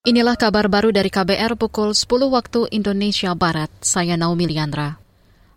Inilah kabar baru dari KBR pukul 10 waktu Indonesia Barat. Saya Naomi Liandra.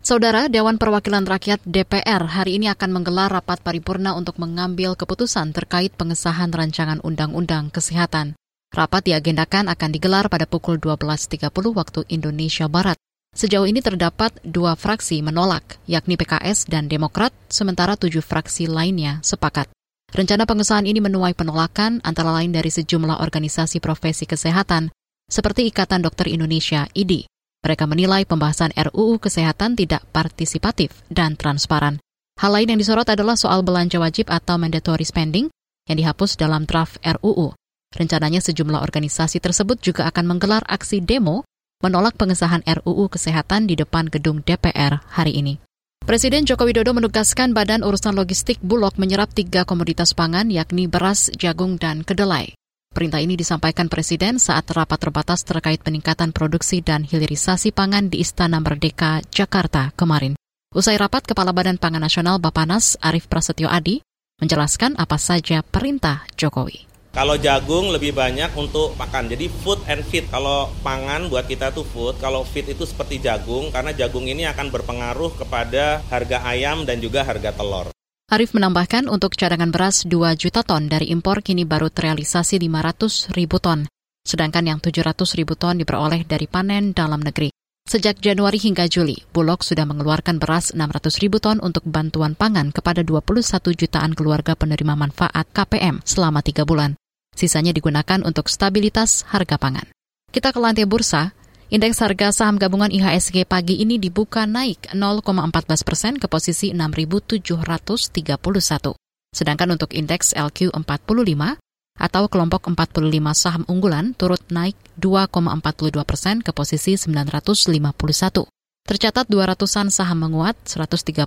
Saudara Dewan Perwakilan Rakyat DPR hari ini akan menggelar rapat paripurna untuk mengambil keputusan terkait pengesahan rancangan Undang-Undang Kesehatan. Rapat diagendakan akan digelar pada pukul 12.30 waktu Indonesia Barat. Sejauh ini terdapat dua fraksi menolak, yakni PKS dan Demokrat, sementara tujuh fraksi lainnya sepakat. Rencana pengesahan ini menuai penolakan antara lain dari sejumlah organisasi profesi kesehatan, seperti Ikatan Dokter Indonesia, IDI. Mereka menilai pembahasan RUU Kesehatan tidak partisipatif dan transparan. Hal lain yang disorot adalah soal belanja wajib atau mandatory spending yang dihapus dalam draft RUU. Rencananya sejumlah organisasi tersebut juga akan menggelar aksi demo menolak pengesahan RUU Kesehatan di depan gedung DPR hari ini. Presiden Joko Widodo menugaskan Badan Urusan Logistik Bulog menyerap tiga komoditas pangan yakni beras, jagung, dan kedelai. Perintah ini disampaikan Presiden saat rapat terbatas terkait peningkatan produksi dan hilirisasi pangan di Istana Merdeka, Jakarta kemarin. Usai rapat, Kepala Badan Pangan Nasional Bapanas Arief Prasetyo Adi menjelaskan apa saja perintah Jokowi. Kalau jagung lebih banyak untuk makan, jadi food and feed. Kalau pangan buat kita tuh food, kalau feed itu seperti jagung, karena jagung ini akan berpengaruh kepada harga ayam dan juga harga telur. Arif menambahkan untuk cadangan beras 2 juta ton dari impor kini baru terrealisasi 500 ribu ton, sedangkan yang 700 ribu ton diperoleh dari panen dalam negeri. Sejak Januari hingga Juli, Bulog sudah mengeluarkan beras 600 ribu ton untuk bantuan pangan kepada 21 jutaan keluarga penerima manfaat KPM selama tiga bulan. Sisanya digunakan untuk stabilitas harga pangan. Kita ke lantai bursa, indeks harga saham gabungan IHSG pagi ini dibuka naik 0,14 persen ke posisi 6.731. Sedangkan untuk indeks LQ45 atau kelompok 45 saham unggulan turut naik 2,42 persen ke posisi 951. Tercatat 200-an saham menguat, 139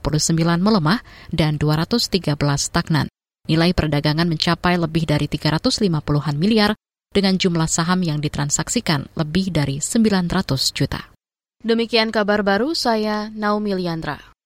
melemah, dan 213 stagnan. Nilai perdagangan mencapai lebih dari 350-an miliar dengan jumlah saham yang ditransaksikan lebih dari 900 juta. Demikian kabar baru saya Naomi Liandra.